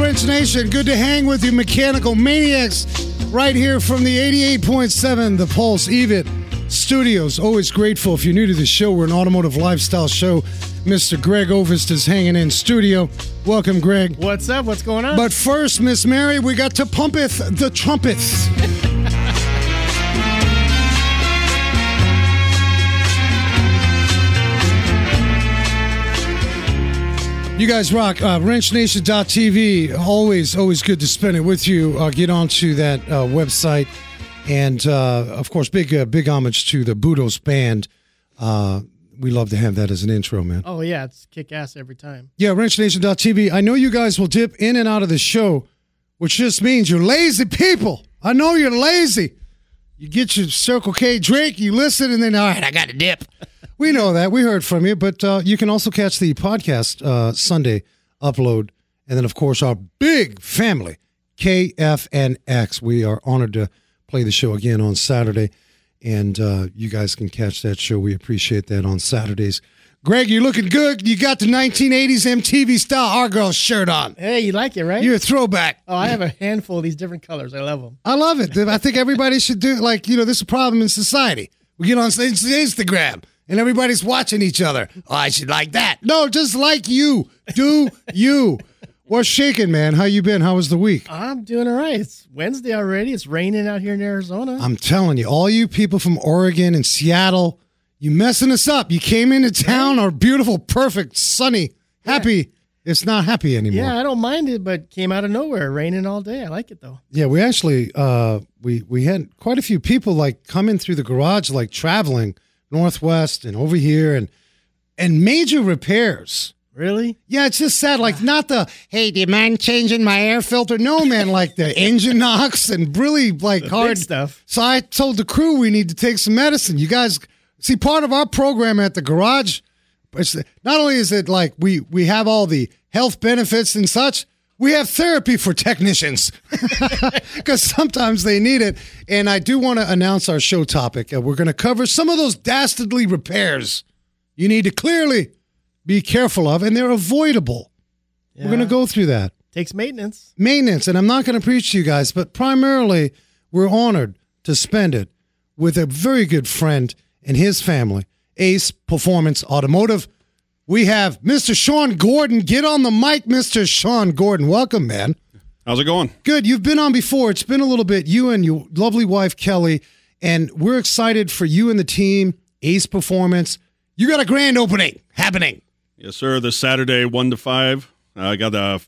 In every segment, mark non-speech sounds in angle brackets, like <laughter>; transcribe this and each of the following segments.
Wrench Nation? Good to hang with you, Mechanical Maniacs, right here from the 88.7 The Pulse EVIT Studios. Always grateful. If you're new to the show, we're an automotive lifestyle show. Mr. Greg Ovist is hanging in studio. Welcome, Greg. What's up? What's going on? But first, Miss Mary, we got to pumpeth the trumpets. You guys rock. Uh, WrenchNation.tv. Always, always good to spend it with you. Uh, get onto that uh, website. And uh, of course, big, uh, big homage to the Budos band. Uh, we love to have that as an intro, man. oh yeah, it's kick ass every time. Yeah, WrenchNation.tv. I know you guys will dip in and out of the show, which just means you're lazy people. I know you're lazy. You get your Circle K drink, you listen, and then, all right, I got to dip. We know that. We heard from you, but uh, you can also catch the podcast uh, Sunday upload. And then, of course, our big family, KFNX. We are honored to play the show again on Saturday. And uh, you guys can catch that show. We appreciate that on Saturdays. Greg, you're looking good. You got the 1980s MTV style Our Girl shirt on. Hey, you like it, right? You're a throwback. oh, I have a handful of these different colors. I love them. I love it. I think everybody should do it. like you know. This is a problem in society. We get on Instagram and everybody's watching each other. Oh, I should like that. No, just like you. Do you? What's shaking, man? How you been? How was the week? I'm doing all right. It's Wednesday already. It's raining out here in Arizona. I'm telling you, all you people from Oregon and Seattle, you messing us up. You came into town, our beautiful, perfect, sunny, happy. It's not happy anymore. yeah, I don't mind it, but came out of nowhere, raining all day. I like it though. Yeah, we actually uh we we had quite a few people like coming through the garage like traveling northwest and over here and and major repairs. Really? Yeah, it's just sad. Like not the hey, do you mind changing my air filter? No, man. Like the <laughs> engine knocks and really like The hard stuff. So I told the crew we need to take some medicine. You guys see part of our program at the garage. It's not only is it like we we have all the health benefits and such. We have therapy for technicians <laughs> because sometimes they need it. And I do want to announce our show topic. We're going to cover some of those dastardly repairs you need to clearly be careful of, and they're avoidable. We're going to go through that Takes maintenance. maintenance, and I'm not going to preach to you guys, but primarily we're honored to spend it with a very good friend and his family, Ace Performance Automotive. We have Mr. Sean Gordon. Get on the mic, Mr. Sean Gordon. Welcome, man. How's it going? Good. You've been on before. It's been a little bit. You and your lovely wife, Kelly, and we're excited for you and the team, Ace Performance. You got a grand opening happening. Yes, sir. This Saturday, one to five. I got a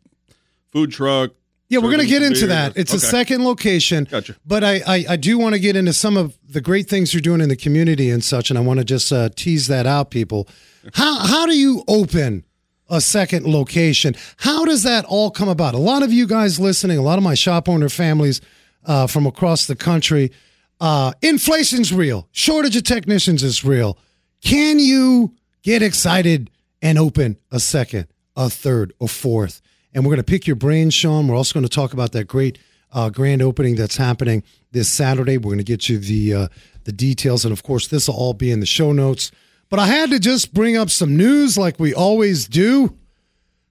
food truck. Yeah, we're going to get into that. It's a second location. Gotcha. But I, I, I do want to get into some of the great things you're doing in the community and such, and I want to just uh, tease that out, people. How how do you open a second location? How does that all come about? A lot of you guys listening, a lot of my shop owner families uh, from across the country, uh, inflation's real. Shortage of technicians is real. Can you get excited and open a second, a third, a fourth? And we're going to pick your brain, Sean. We're also going to talk about that great uh, grand opening that's happening this Saturday. We're going to get you the uh, the details, and of course, this will all be in the show notes. But I had to just bring up some news, like we always do.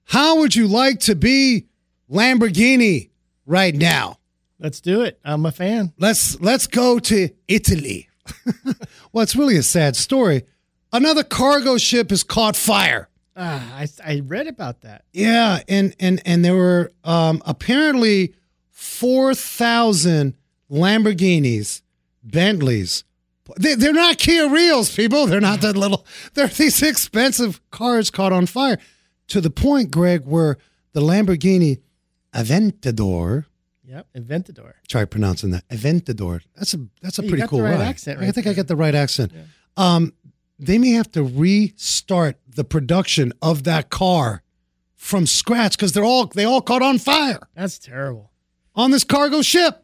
How would you like to be Lamborghini right now? Let's do it. I'm a fan. Let's let's go to Italy. <laughs> well, it's really a sad story. Another cargo ship has caught fire. Ah, I, I read about that. Yeah, and and and there were um, apparently four thousand Lamborghinis, Bentleys. They, they're not Kia Rios, people. They're not that little. They're these expensive cars caught on fire, to the point, Greg, where the Lamborghini Aventador. Yep, Aventador. Try pronouncing that Aventador. That's a that's a Yeah, you pretty got the cool right accent I right think I got the right accent. Um, they may have to restart the production of that car from scratch because they're all they all caught on fire That's terrible. on this cargo ship.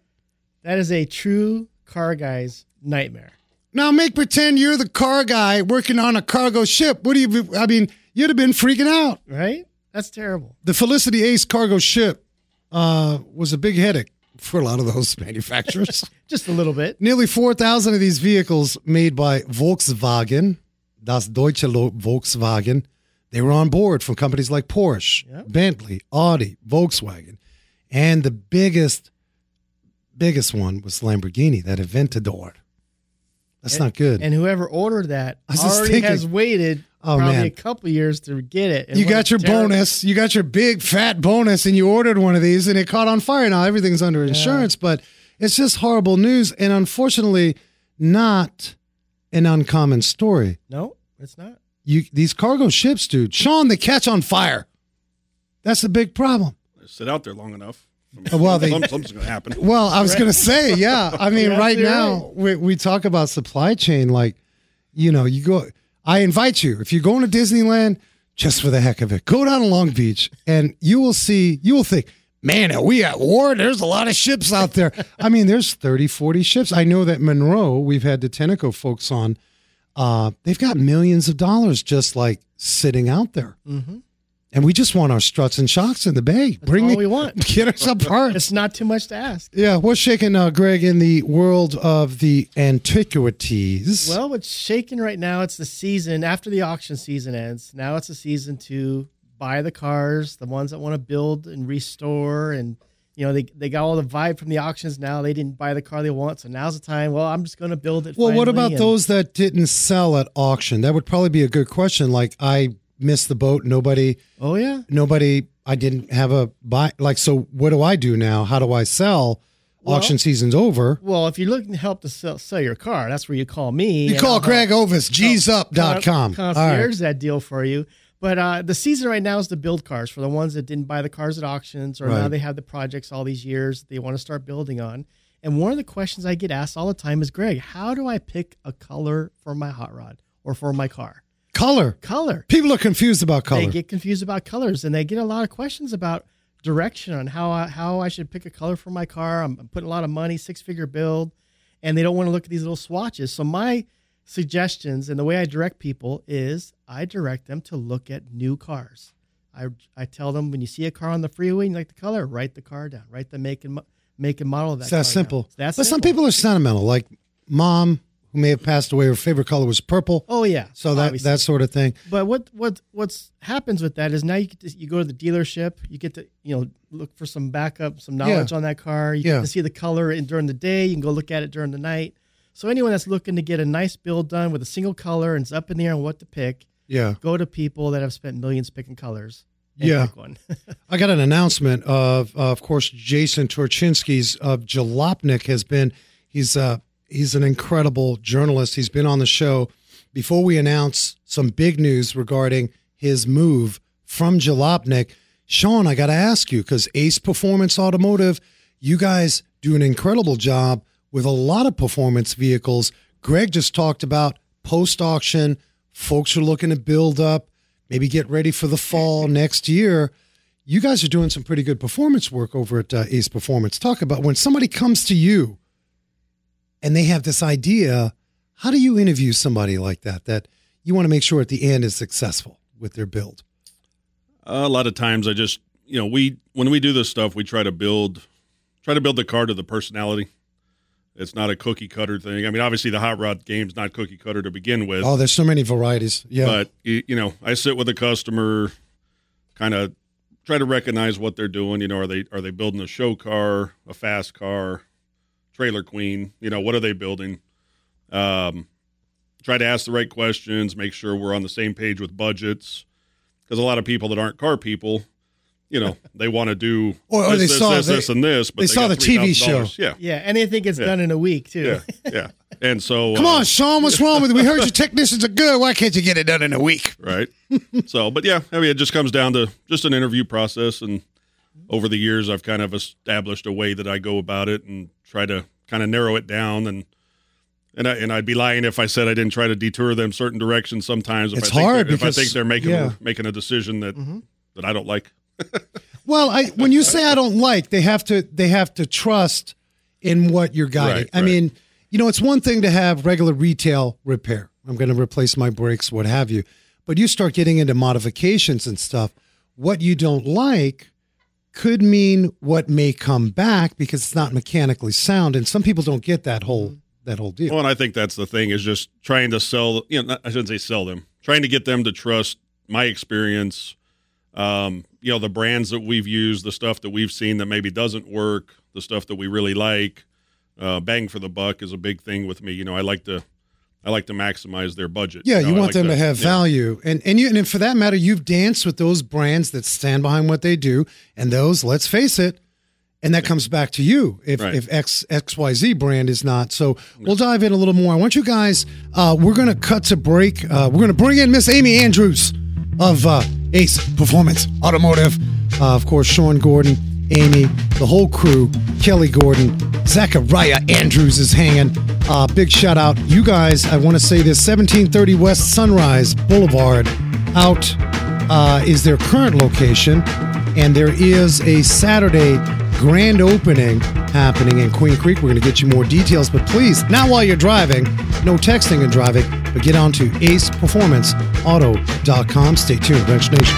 That is a true car guy's nightmare. Now make pretend you're the car guy working on a cargo ship. What do you? I mean, you'd have been freaking out. Right? That's terrible. The Felicity Ace cargo ship uh, was a big headache for a lot of those <laughs> manufacturers. <laughs> Just a little bit. Nearly 4,000 of these vehicles made by Volkswagen, das Deutsche Volkswagen, they were on board from companies like Porsche, Yep. Bentley, Audi, Volkswagen. and the biggest, biggest one was Lamborghini, that Aventador. That's And- not good. And whoever ordered that already thinking- has waited Oh, probably man. a couple years to get it. You got your terrible- bonus. You got your big fat bonus, and you ordered one of these, and it caught on fire. Now everything's under insurance, but it's just horrible news, and unfortunately, not an uncommon story. No, it's not. You these cargo ships, dude, Sean, they catch on fire. That's a big problem. Sit out there long enough. Uh, well, they- something's going to happen. <laughs> Well, I was going to say, yeah. I <laughs> mean, You're right absolutely now we, we talk about supply chain. Like, you know, you go. I invite you if you're going to Disneyland, just for the heck of it, go down to Long Beach, and you will see. You will think, man, are we at war? There's a lot of ships out there. I mean, there's 30, 40 ships. I know that Monroe. We've had the Tenneco folks on. Uh, they've got millions of dollars just like sitting out there. Mhm. And we just want our struts and shocks in the bay. Bring all me, we want. <laughs> Get us parts. It's not too much to ask. Yeah, what's shaking, uh, Greg, in the world of the antiquities? Well, what's shaking right now, it's the season after the auction season ends. Now it's the season to buy the cars, the ones that want to build and restore. And, you know, they, they got all the vibe from the auctions now. They didn't buy the car they want. So now's the time. Well, I'm just going to build it. well, what about and- those that didn't sell at auction? That would probably be a good question. Like, I missed the boat. Nobody, Oh, yeah. nobody. I didn't have a buy. Like, so what do I do now? How do I sell? Well- auction season's over. Well, if you're looking to help to sell, sell your car, that's where you call me. You call I'll help Ovis, gsup.com. con- All right. concierge that deal for you. But uh, the season right now is to build cars for the ones that didn't buy the cars at auctions, or now they have the projects all these years that they want to start building on. And one of the questions I get asked all the time is, Greg, how do I pick a color for my hot rod or for my car? Color. Color. People are confused about color. They get confused about colors, and they get a lot of questions about direction on how I, how I should pick a color for my car. I'm, I'm putting a lot of money, six figure build, and they don't want to look at these little swatches. So my suggestions and the way I direct people is I direct them to look at new cars. I, I tell them when you see a car on the freeway and you like the color, write the car down, write the make and make and model of that. it's that simple. Down. It's that but some people are sentimental. Like mom, who may have passed away, her favorite color was purple. Oh yeah. So that obviously. that sort of thing. But what what what's happens with that is now you get to, you go to the dealership, you get to you know look for some backup, some knowledge on that car. You Yeah. get to see the color in, during the day. You can go look at it during the night. So anyone that's looking to get a nice build done with a single color and it's up in the air on what to pick, Yeah. go to people that have spent millions picking colors. and Yeah. pick one. <laughs> I got an announcement of, uh, of course, Jason Torchinsky's of Jalopnik has been. He's uh he's an incredible journalist. He's been on the show. Before we announce some big news regarding his move from Jalopnik, Sean, I got to ask you because Ace Performance Automotive, you guys do an incredible job with a lot of performance vehicles. Greg just talked about post auction. Folks are looking to build up, maybe get ready for the fall <laughs> next year. You guys are doing some pretty good performance work over at uh, Ace Performance. Talk about when somebody comes to you and they have this idea, how do you interview somebody like that that you want to make sure at the end is successful with their build? a lot of times I just, you know, we when we do this stuff, we try to build try to build the car to the personality. It's not a cookie cutter thing. I mean, obviously the hot rod game's not cookie cutter to begin with, Oh, there's so many varieties. Yeah. but you, know, I sit with a customer, kind of try to recognize what they're doing. You know, are they are they building a show car, a fast car, trailer queen? You know, what are they building? Um, try to ask the right questions, make sure we're on the same page with budgets, because a lot of people that aren't car people, you know, they want to do Or- or this, they this, saw- this, they- this, and this. But they saw the TV show. Yeah, yeah, and they think it's Yeah. done in a week too. yeah, yeah. And so, <laughs> Come uh, on, Sean, what's wrong with it? We heard your technicians are good. Why can't you get it done in a week? right? so, but yeah, I mean, it just comes down to just an interview process, and over the years, I've kind of established a way that I go about it and try to kind of narrow it down, and and I and I'd be lying if I said I didn't try to detour them certain directions. Sometimes, if It's I think hard they're- if I think they're making yeah. making a decision that that I don't like. Well, I when you say I don't like, they have to they have to trust in what you're guiding. Right, I right. mean, you know, it's one thing to have regular retail repair. I'm going to replace my brakes, what have you. But you start getting into modifications and stuff. What you don't like could mean what may come back because it's not mechanically sound, and some people don't get that whole that whole deal. Well, and I think that's the thing is just trying to sell. You know, I shouldn't say sell them. Trying to get them to trust my experience, um, you know, the brands that we've used, the stuff that we've seen that maybe doesn't work, the stuff that we really like. Uh, bang for the buck is a big thing with me. You know, I like to I like to maximize their budget. Yeah, you, know, I want like them to, have yeah. value, and and you and for that matter, you've danced with those brands that stand behind what they do, and those, let's face it, and that comes back to you if Right. if X XYZ brand is not. So we'll dive in a little more. I want you guys. Uh, we're gonna cut to break. Uh, we're gonna bring in Miss Amy Andrews of uh, Ace Performance Automotive. Uh, of course, Sean Gordon, Amy, the whole crew, Kelly Gordon, Zachariah Andrews is hanging. Uh, big shout out, you guys. I want to say this: 1730 West Sunrise Boulevard. Out uh, is their current location, and there is a Saturday grand opening happening in Queen Creek. We're going to get you more details, but please, not while you're driving, no texting and driving, but get on to aceperformanceauto.com. Stay tuned, Wrench Nation.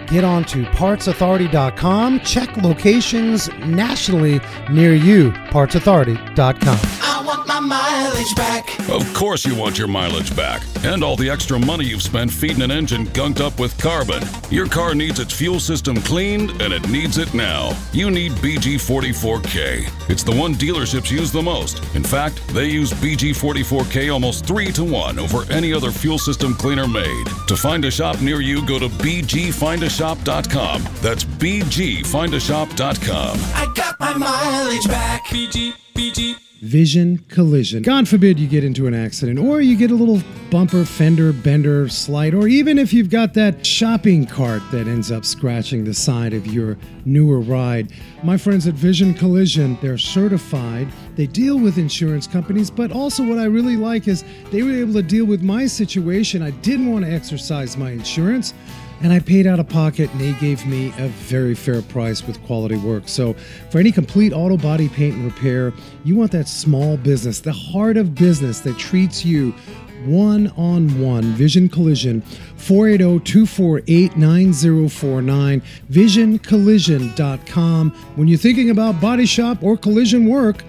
Get on to partsauthority.com. Check locations nationally near you. Partsauthority.com. I want my mileage back. Of course, you want your mileage back and all the extra money you've spent feeding an engine gunked up with carbon. Your car needs its fuel system cleaned, and it needs it now. You need BG44K. It's the one dealerships use the most. In fact, they use BG44K almost three to one over any other fuel system cleaner made. To find a shop near you, go to BGFindAShop.com. That's BGFindAShop.com. I got my mileage back. BG, BG. Vision collision. God forbid you get into an accident or you get a little bumper, fender, bender, slide, or even if you've got that shopping cart that ends up scratching the side of your newer ride. My friends at Vision Collision, they're certified. They deal with insurance companies, but also what I really like is they were able to deal with my situation. I didn't want to exercise my insurance and I paid out of pocket, and they gave me a very fair price with quality work. So, for any complete auto body paint and repair, you want that small business, the heart of business that treats you one on one. Vision Collision, 480 248 9049. VisionCollision.com. When you're thinking about body shop or collision work,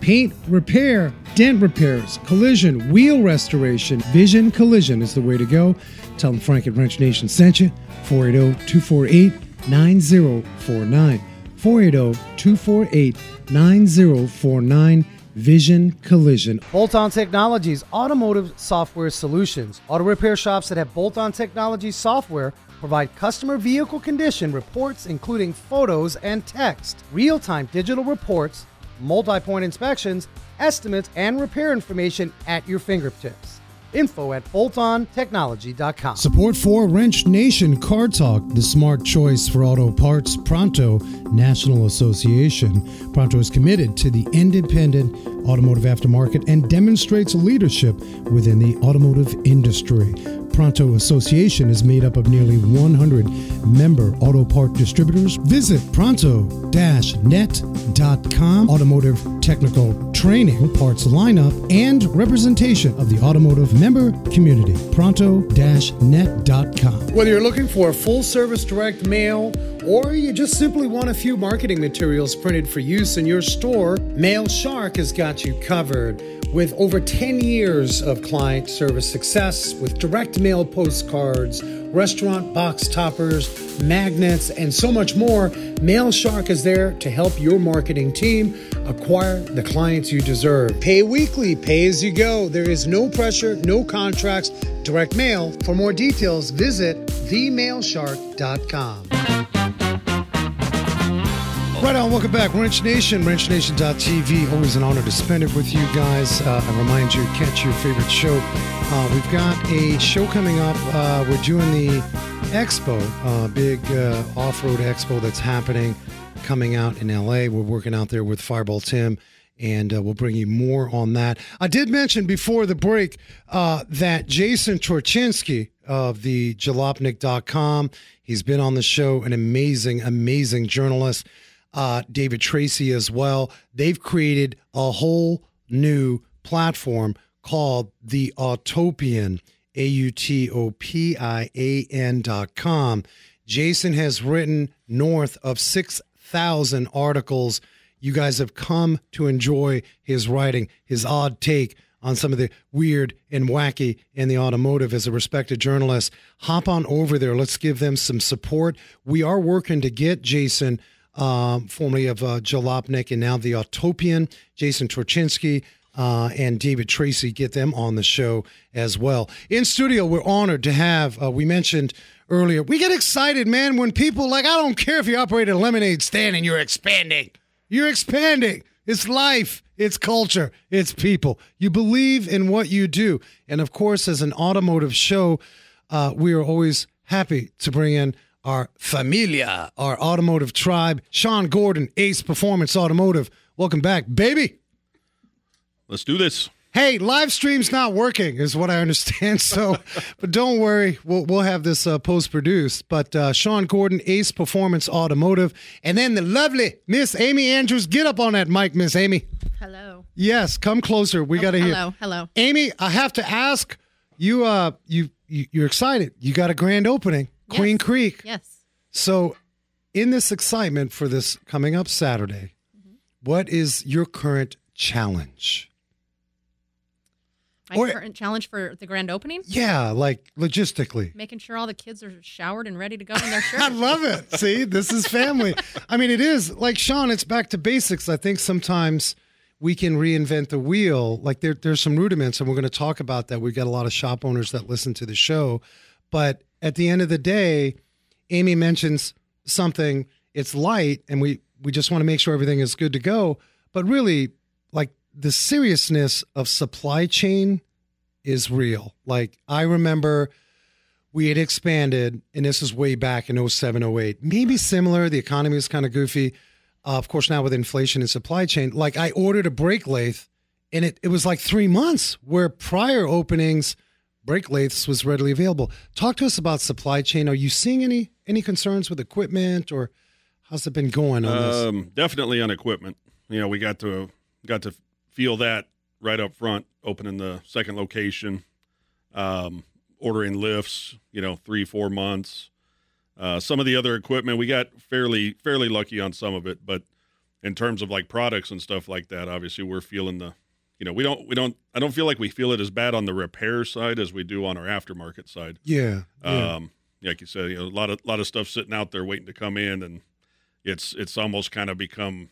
paint repair, dent repairs, collision, wheel restoration. Vision Collision is the way to go. Tell them Frank at Wrench Nation sent you. 480 248 9049. 480 248 9049. Vision Collision. Bolt On Technologies, automotive software solutions. Auto repair shops that have Bolt On Technologies software provide customer vehicle condition reports, including photos and text, real time digital reports, multi point inspections, estimates, and repair information at your fingertips. Info at boltontechnology.com. Support for Wrench Nation Car Talk, the smart choice for auto parts. Pronto National Association. Pronto is committed to the independent automotive aftermarket and demonstrates leadership within the automotive industry. Pronto Association is made up of nearly 100 member auto part distributors. Visit pronto-net.com. Automotive technical training, parts lineup, and representation of the automotive member community. Pronto-net.com. Whether you're looking for a full service direct mail or you just simply want a few marketing materials printed for use in your store, Mail Shark has got you covered. With over 10 years of client service success with direct mail postcards, restaurant box toppers, magnets, and so much more, Mail Shark is there to help your marketing team acquire the clients you deserve. Pay weekly, pay as you go. There is no pressure, no contracts, direct mail. For more details, visit themailshark.com. Right on, welcome back. Wrench Nation, wrenchnation.tv. Always an honor to spend it with you guys. Uh, I remind you, catch your favorite show. Uh, we've got a show coming up. Uh, we're doing the expo, uh, big uh, off road expo that's happening coming out in LA. We're working out there with Fireball Tim and uh, we'll bring you more on that. I did mention before the break uh, that Jason Torchinsky of the jalopnik.com, he's been on the show, an amazing, amazing journalist. Uh, David Tracy as well. They've created a whole new platform called the Autopian, A U T O P I A N dot com. Jason has written north of 6,000 articles. You guys have come to enjoy his writing, his odd take on some of the weird and wacky in the automotive as a respected journalist. Hop on over there. Let's give them some support. We are working to get Jason, um, formerly of uh, Jalopnik and now the Autopian, Jason Torchinsky. Uh, and David Tracy, get them on the show as well. In studio, we're honored to have, uh, we mentioned earlier, we get excited, man, when people like, I don't care if you operate a lemonade stand and you're expanding. You're expanding. It's life, it's culture, it's people. You believe in what you do. And of course, as an automotive show, uh, we are always happy to bring in our familia, our automotive tribe. Sean Gordon, Ace Performance Automotive. Welcome back, baby. Let's do this. Hey, live stream's not working, is what I understand. So, <laughs> but don't worry, we'll we'll have this uh, post produced. But uh, Sean Gordon, Ace Performance Automotive, and then the lovely Miss Amy Andrews. Get up on that mic, Miss Amy. Hello. Yes, come closer. We got to hear. Hello. Hello. Amy, I have to ask you. Uh, you, you you're excited. You got a grand opening, Queen Yes. Creek. Yes. So, in this excitement for this coming up Saturday, mm-hmm. what is your current challenge? My Or- current challenge for the grand opening: Yeah, like logistically. making sure all the kids are showered and ready to go in their <laughs> I love it. See, this is family. I mean, it is like Sean. It's back to basics. I think sometimes we can reinvent the wheel. Like there, there's some rudiments, and we're going to talk about that. We've got a lot of shop owners that listen to the show, but at the end of the day, Amy mentions something. It's light, and we we just want to make sure everything is good to go. But really, like the seriousness of supply chain is real. Like I remember we had expanded, and this is way back in 07, 08. Maybe similar. The economy was kind of goofy. Uh, of course, now with inflation and supply chain, like I ordered a brake lathe, and it, it was like three months where prior openings, brake lathes was readily available. Talk to us about supply chain. Are you seeing any any concerns with equipment, or how's it been going on this? Um, definitely on equipment. You know, we got to got to feel that right up front, opening the second location, um, ordering lifts. You know, three four months. Uh, some of the other equipment we got fairly fairly lucky on some of it, but in terms of like products and stuff like that, obviously we're feeling the. You know, we don't we don't I don't feel like we feel it as bad on the repair side as we do on our aftermarket side. yeah, yeah. Um, like you said, you know, a lot of lot of stuff sitting out there waiting to come in, and it's it's almost kind of become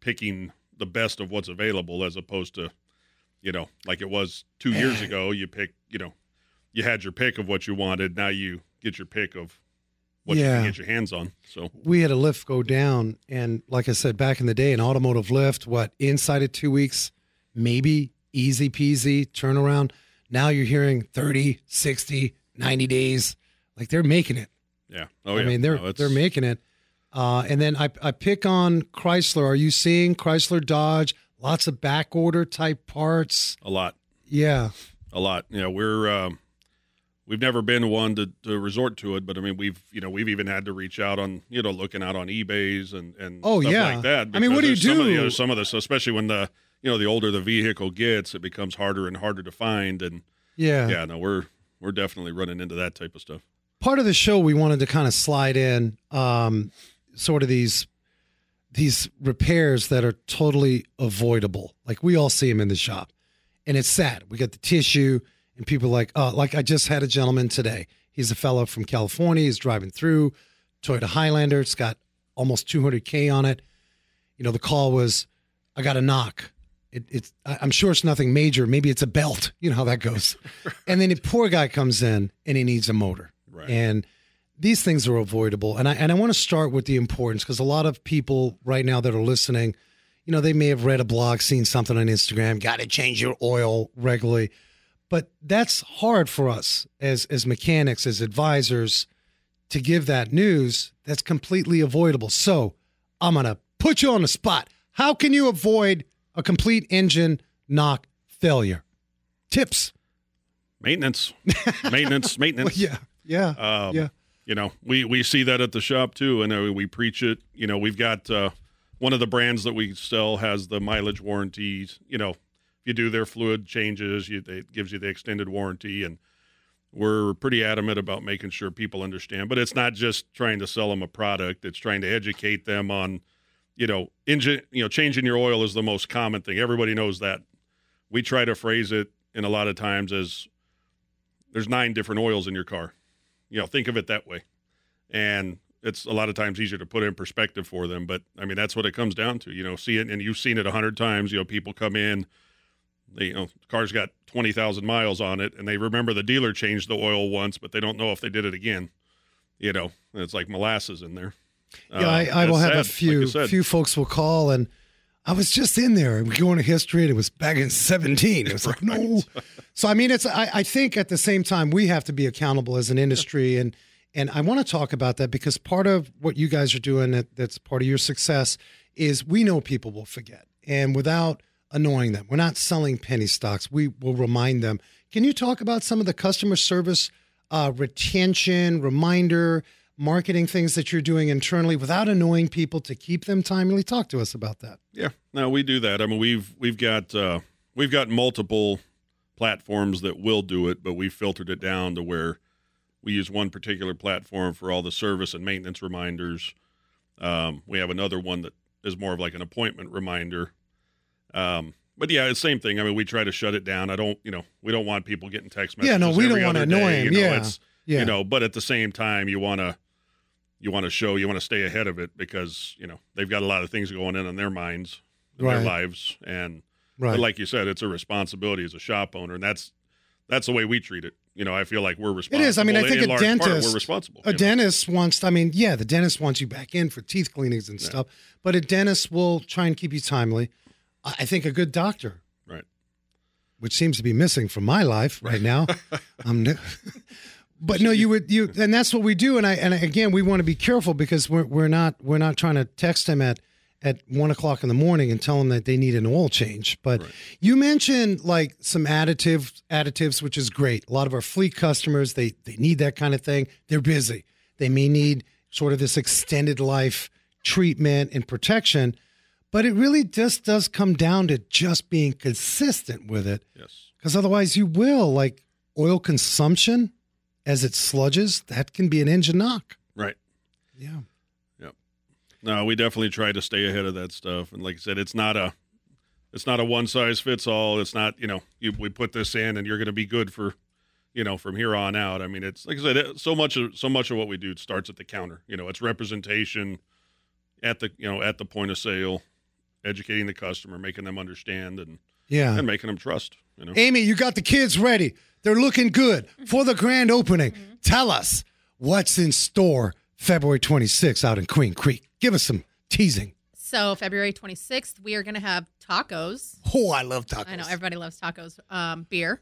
picking the best of what's available as opposed to, you know, like it was two years ago. You pick, you know, you had your pick of what you wanted. Now you get your pick of what you can get your hands on. So we had a lift go down and like i said back in the day an automotive lift what inside of two weeks maybe easy peasy turnaround now you're hearing 30 60 90 days like they're making it yeah, oh i yeah, mean they're No, they're making it uh, and then I, I pick on chrysler are you seeing chrysler dodge lots of back order type parts a lot. yeah a lot. Yeah, we're um, we've never been one to, to resort to it, but I mean, we've you know we've even had to reach out on you know looking out on eBay's and and Oh, stuff yeah. like that. I mean, what do you there's Some of, the, you do? know, some of this, especially when the you know the older the vehicle gets, it becomes harder and harder to find. And yeah. yeah, no, we're we're definitely running into that type of stuff. part of the show we wanted to kind of slide in um, sort of these these repairs that are totally avoidable. Like we all see them in the shop and it's sad. We got the tissue and people like uh, like i just had a gentleman today. He's a fellow from california. He's driving through toyota highlander. It's got almost 200k on it. You know the call was i got a knock it, it's i'm sure it's nothing major maybe it's a belt <laughs> you know how that goes and then a poor guy comes in and he needs a motor Right. and these things are avoidable. And I and I want to start with the importance because a lot of people right now that are listening, you know, they may have read a blog, seen something on Instagram, got to change your oil regularly. But that's hard for us as as mechanics, as advisors, to give that news. That's completely avoidable. So I'm gonna put you on the spot. How can you avoid a complete engine knock failure? Tips. Maintenance, <laughs> maintenance, maintenance. Yeah. Yeah. Um, yeah. You know, we we see that at the shop too, and uh, we preach it. You know, we've got uh, one of the brands that we sell has the mileage warranties. You know, if you do their fluid changes, you, it gives you the extended warranty, and we're pretty adamant about making sure people understand. But it's not just trying to sell them a product; it's trying to educate them on, you know, engine. You know, changing your oil is the most common thing. Everybody knows that. We try to phrase it in a lot of times as there's nine different oils in your car. You know, think of it that way. And it's a lot of times easier to put in perspective for them. But I mean, that's what it comes down to. You know, see it, and you've seen it a hundred times. You know, people come in, they, you know, the car's got 20,000 miles on it, and they remember the dealer changed the oil once, but they don't know if they did it again. You know, it's like molasses in there. Yeah, Uh, I, I will it's have a few like few folks will call and I was just in there and we go into history and it was back in 17. It was like, <laughs> no. So I mean it's I, I think at the same time we have to be accountable as an industry and and I want to talk about that because part of what you guys are doing that, that's part of your success is we know people will forget. And without annoying them, we're not selling penny stocks. We will remind them. Can you talk about some of the customer service uh, retention, reminder, marketing things that you're doing internally without annoying people to keep them timely? Talk to us about that. Yeah, no, we do that. I mean, we've we've got uh, we've got multiple platforms that will do it, but we filtered it down to where we use one particular platform for all the service and maintenance reminders. Um, we have another one that is more of like an appointment reminder. Um, but yeah, it's the same thing. I mean, we try to shut it down. I don't, you know, we don't want people getting text messages. Yeah, no, we don't other day, annoy 'em. You know, Yeah, yeah. you know, but at the same time, you want to you want to show you want to stay ahead of it because you know they've got a lot of things going on in their minds in Right. their lives and Right. like you said it's a responsibility as a shop owner and that's that's the way we treat it you know i feel like we're responsible is. I mean, I think in a large part, dentist, we're responsible A you know? dentist wants. I mean, yeah, the dentist wants you back in for teeth cleanings and stuff, but a dentist will try and keep you timely. I I think a good doctor, right which seems to be missing from my life right now. <laughs> I'm. But no, you would you, and that's what we do. And I and again, we want to be careful because we're we're not we're not trying to text them at at one o'clock in the morning and tell them that they need an oil change. But you mentioned like some additive additives, which is great. A lot of our fleet customers they they need that kind of thing. They're busy. They may need sort of this extended life treatment and protection. But it really just does come down to just being consistent with it yes because otherwise you will like oil consumption as it sludges that can be an engine knock. Right. Yeah. Yep. no we definitely try to stay ahead of that stuff. And like i said it's not a it's not a one size fits all it's not you know you, we put this in and you're going to be good for you know from here on out. I mean it's like i said so much of so much of what we do starts at the counter. You know it's representation at the you know at the point of sale educating the customer making them understand and yeah and making them trust you know amy you got the kids ready they're looking good for the grand opening tell us what's in store february 26th out in queen creek give us some teasing So February 26th, we are going to have tacos. oh i love tacos I know everybody loves tacos. Um, beer.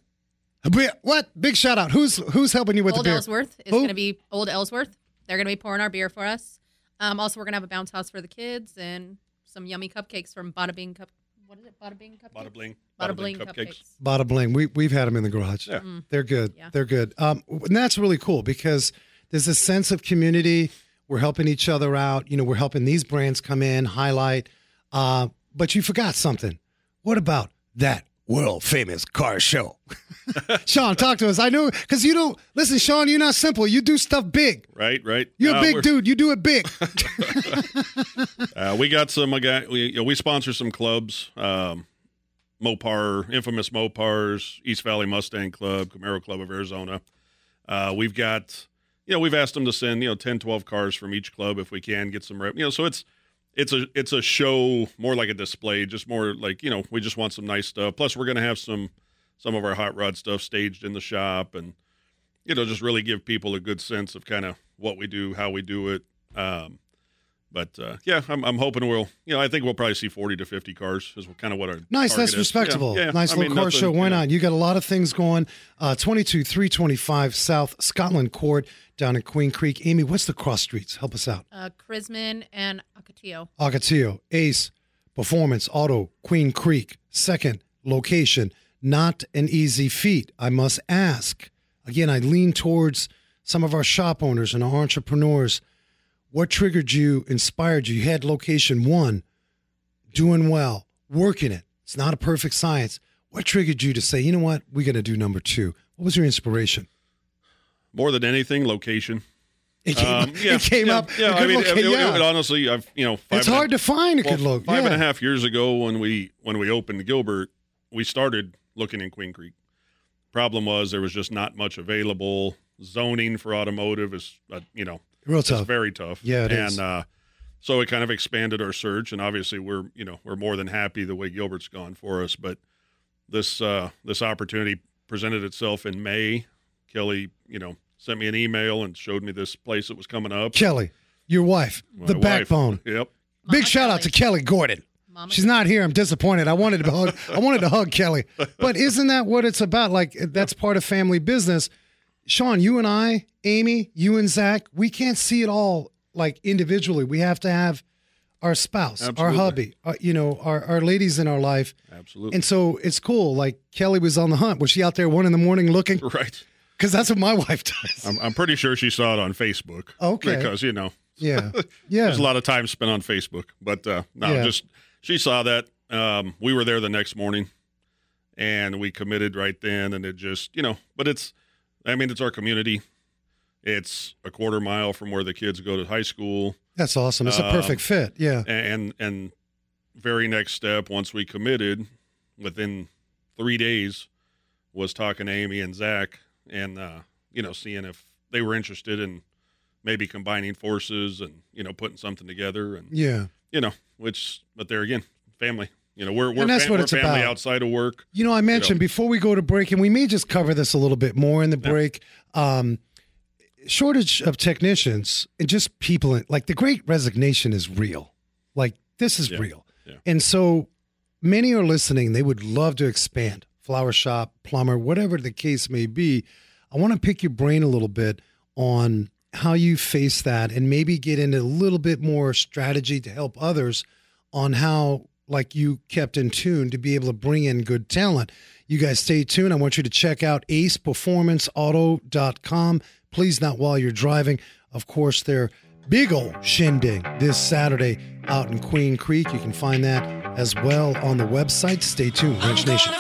A beer- what big shout out who's who's helping you with Old the beer Old Ellsworth is going to be Old Ellsworth. They're going to be pouring our beer for us. Um, also, we're going to have a bounce house for the kids and some yummy cupcakes from Bada Bing Cup. What is it? Bada Bing Cupcakes. Bada bling Bada Bling cupcakes. Bada bling. We we've had them in the garage. Yeah. They're good. Yeah. They're good. Um, and that's really cool because there's a sense of community. We're helping each other out. You know, we're helping these brands come in, highlight. Uh, but you forgot something. What about that world famous car show? <laughs> Sean, talk to us. I know because you don't listen, Sean. You're not simple. You do stuff big. right right You're a Uh, big we're- dude. You do it big. <laughs> Uh, we got some. I got we you know, we sponsor some clubs. Um, Mopar, infamous Mopars, East Valley Mustang Club, Camaro Club of Arizona. Uh, we've got, you know, we've asked them to send, you know, 10, 12 cars from each club if we can get some rep. You know, so it's it's a it's a show more like a display, just more like you know, we just want some nice stuff. Plus, we're gonna have some some of our hot rod stuff staged in the shop, and you know, just really give people a good sense of kind of what we do, how we do it. Um, but uh, yeah, I'm, I'm hoping we'll, you know, I think we'll probably see 40 to 50 cars is kind of what our Nice, that's is. respectable. Yeah, yeah. Nice I little mean, car nothing, show. Why you know. not? You got a lot of things going. Uh, 22 325 South Scotland Court down in Queen Creek. Amy, what's the cross streets? Help us out. Uh, Crismon and Ocotillo. Ocotillo, Ace, Performance Auto, Queen Creek, second location. Not an easy feat, I must ask. Again, I lean towards some of our shop owners and our entrepreneurs. What triggered you, inspired you? You had location one, doing well, working it. It's not a perfect science. What triggered you to say, you know what, we got to do number two? What was your inspiration? More than anything, location. It came, Um, up, <laughs> yeah, it came yeah, up. Yeah, a I mean, look- it, yeah. it honestly, I've you know, five it's hard to find a well, good look. Five and a half years ago, when we when we opened Gilbert, we started looking in Queen Creek. Problem was there was just not much available. Zoning for automotive is, uh, you know, Real it's tough. very tough. Yeah, it and, is. uh, so it kind of expanded our search, and obviously we're you know we're more than happy the way Gilbert's gone for us. But this uh, this opportunity presented itself in May. Kelly, you know, sent me an email and showed me this place that was coming up. Kelly, your wife, My the wife. backbone. <laughs> Yep. Big Mama shout out to Kelly Gordon. Mama She's not here. I'm disappointed. I wanted to hug. I wanted to hug Kelly, but isn't that what it's about? Like that's part of family business. Sean, you and I, Amy, you and Zach, we can't see it all like individually. We have to have our spouse, our hubby, uh, you know, our, our ladies in our life. Absolutely. And so it's cool. Like Kelly was on the hunt. Was she out there one in the morning looking? <laughs> right. Because that's what my <laughs> wife does. I'm, I'm pretty sure she saw it on Facebook. Okay. Because, you know, <laughs> Yeah. Yeah. there's a lot of time spent on Facebook. But uh, no, Yeah. just she saw that. Um, we were there the next morning and we committed right then. And it just, you know, but it's, I mean, it's our community. It's a quarter mile from where the kids go to high school. That's awesome. It's a Um, perfect fit. Yeah. And, and very next step, once we committed, within three days, was talking to Amy and Zach and, uh, you know, seeing if they were interested in maybe combining forces and, you know, putting something together. And, Yeah. you know, which, but there again, family. You know, we're, we're, And that's fam- what we're it's family about. outside of work. You know, I mentioned before we go to break, and we may just cover this a little bit more in the break. Um, shortage of technicians and just people, in, like the great resignation is real. Like this is Yeah. real. Yeah. And so many are listening. They would love to expand flower shop, plumber, whatever the case may be. I want to pick your brain a little bit on how you face that and maybe get into a little bit more strategy to help others on how like you kept in tune to be able to bring in good talent. You guys stay tuned. I want you to check out aceperformanceauto.com. Please not while you're driving. Of course, their big old shindig this Saturday out in Queen Creek. You can find that as well on the website. Stay tuned. Wrench Nation.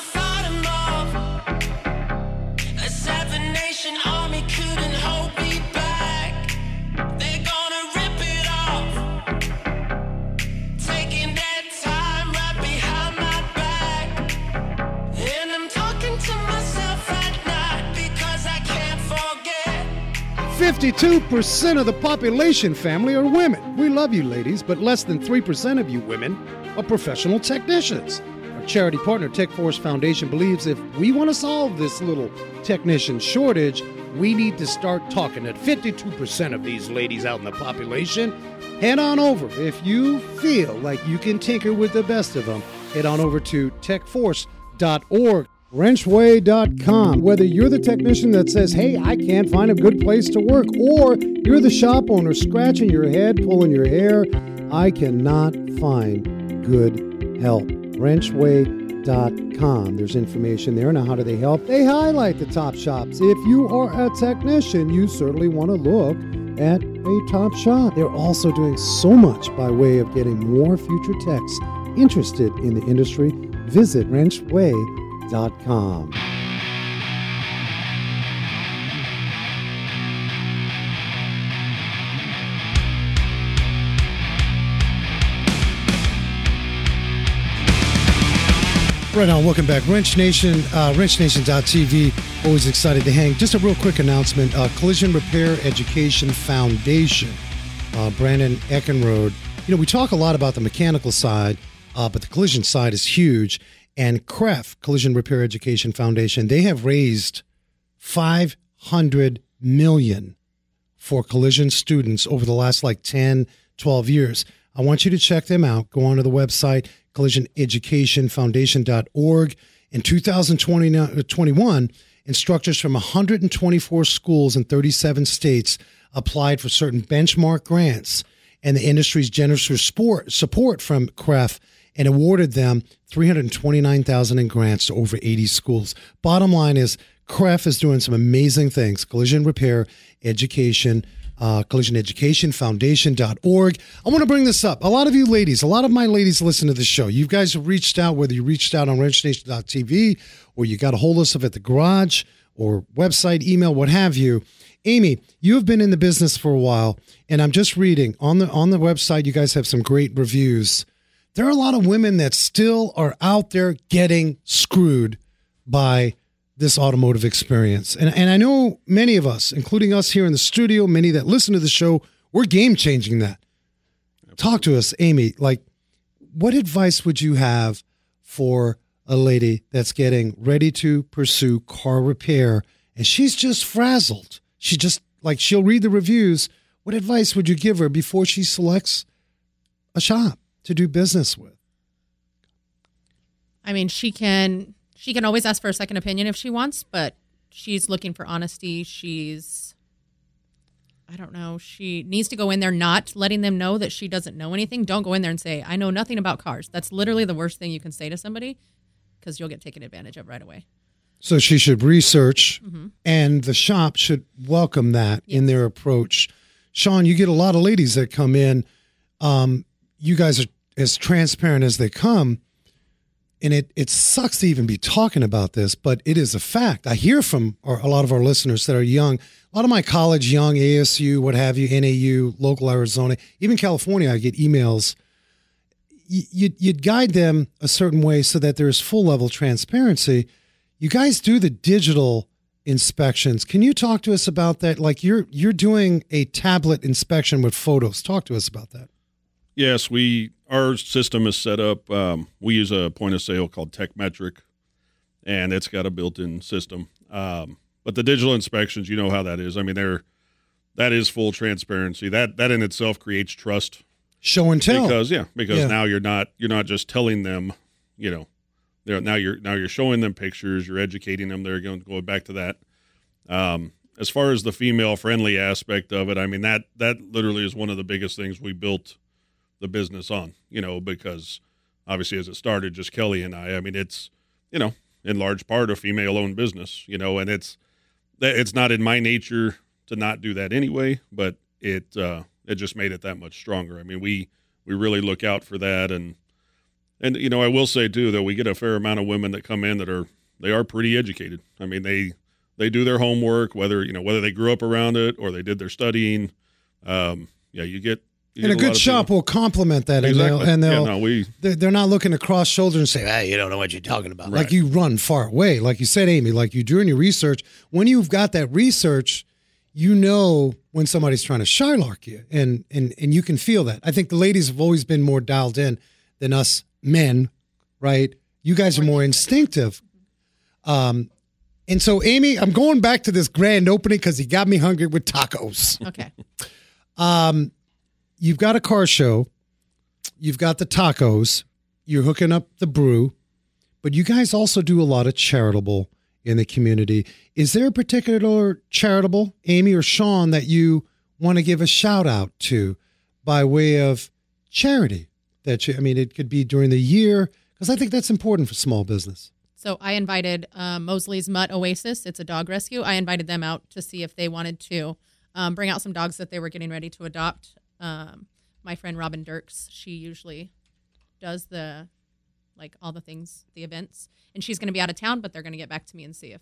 52% of the population family are women. We love you, ladies, but less than 3% of you women are professional technicians. Our charity partner, Tech Force Foundation, believes if we want to solve this little technician shortage, we need to start talking to 52% of these ladies out in the population. Head on over. If you feel like you can tinker with the best of them, head on over to techforce.org. Wrenchway.com. Whether you're the technician that says, hey, I can't find a good place to work, or you're the shop owner scratching your head, pulling your hair, I cannot find good help. Wrenchway.com. There's information there. Now, how do they help? They highlight the top shops. If you are a technician, you certainly want to look at a top shop. They're also doing so much by way of getting more future techs interested in the industry. Visit wrenchway.com. Right on, welcome back. Wrench Nation, uh, wrenchnation.tv, always excited to hang. Just a real quick announcement uh, Collision Repair Education Foundation, uh, Brandon Eckenrode. You know, we talk a lot about the mechanical side, uh, but the collision side is huge. And CREF, Collision Repair Education Foundation, they have raised 500 million for collision students over the last like 10, 12 years. I want you to check them out. Go onto the website, collisioneducationfoundation.org. In 2021, instructors from 124 schools in 37 states applied for certain benchmark grants, and the industry's generous support, from CREF and awarded them 329,000 in grants to over 80 schools. Bottom line is CREF is doing some amazing things. Collision repair, education, uh, collisioneducationfoundation.org. I want to bring this up. A lot of you ladies, a lot of my ladies listen to this show. You guys have reached out, whether you reached out on wrenchnation.tv or you got a hold of us at the garage or website, email, what have you. Amy, you have been in the business for a while, and I'm just reading on the on the website. You guys have some great reviews. There are a lot of women that still are out there getting screwed by this automotive experience. And, and I know many of us, including us here in the studio, many that listen to the show, we're game changing that. Talk to us, Amy. Like, what advice would you have for a lady that's getting ready to pursue car repair and she's just frazzled? She just, like, she'll read the reviews. What advice would you give her before she selects a shop to do business with? I mean, she can she can always ask for a second opinion if she wants, but she's looking for honesty. She's I don't know. She needs to go in there not letting them know that she doesn't know anything. Don't go in there and say, "I know nothing about cars." That's literally the worst thing you can say to somebody because you'll get taken advantage of right away. So she should research, and the shop should welcome that in their approach. Sean, you get a lot of ladies that come in. Um, you guys are as transparent as they come, and it it sucks to even be talking about this, but it is a fact. I hear from our, a lot of our listeners that are young. A lot of my college young, ASU, what have you, NAU, local Arizona, even California. I get emails you'd, you'd guide them a certain way so that there's full level transparency. You guys do the digital inspections. Can you talk to us about that? Like you're you're doing a tablet inspection with photos. Talk to us about that. Yes, we our system is set up. Um, we use a point of sale called Tekmetric, and it's got a built-in system. Um, but the digital inspections, you know how that is. I mean, they're that is full transparency. That that in itself creates trust Show and tell. because yeah, because Yeah. now you're not you're not just telling them, you know, they're, now you're now you're showing them pictures, you're educating them. They're going going back to that. Um, as far as the female friendly aspect of it, I mean that that literally is one of the biggest things we built the business on. You know, because obviously as it started, just Kelly and I. I mean, it's you know in large part a female owned business. You know, and it's it's not in my nature to not do that anyway, but it uh, it just made it that much stronger. I mean, we we really look out for that, and and you know, I will say too that we get a fair amount of women that come in that are they are pretty educated. I mean, they they do their homework, whether you know whether they grew up around it or they did their studying. Um, yeah, you get. You and a good shop people- will complement that, and they'll and yeah, they'll no, we they're, they're not looking to cross shoulders and say, "Hey, you don't know what you're talking about." Like you run far away, like you said, Amy. Like you doing your research. When you've got that research, you know when somebody's trying to shylark you, and and and you can feel that. I think the ladies have always been more dialed in than us men, right? You guys are more instinctive. Um, and so, Amy, I'm going back to this grand opening because he got me hungry with tacos. Okay. Um, you've got a car show, you've got the tacos, you're hooking up the brew, but you guys also do a lot of charitable in the community. Is there a particular charitable, Amy or Sean, that you want to give a shout out to by way of charity? That you, I mean, it could be during the year because I think that's important for small business. So I invited uh, Mosley's Mutt Oasis. It's a dog rescue. I invited them out to see if they wanted to um, bring out some dogs that they were getting ready to adopt. Um, my friend Robin Dirks, she usually does the like all the things, the events, and she's going to be out of town, but they're going to get back to me and see if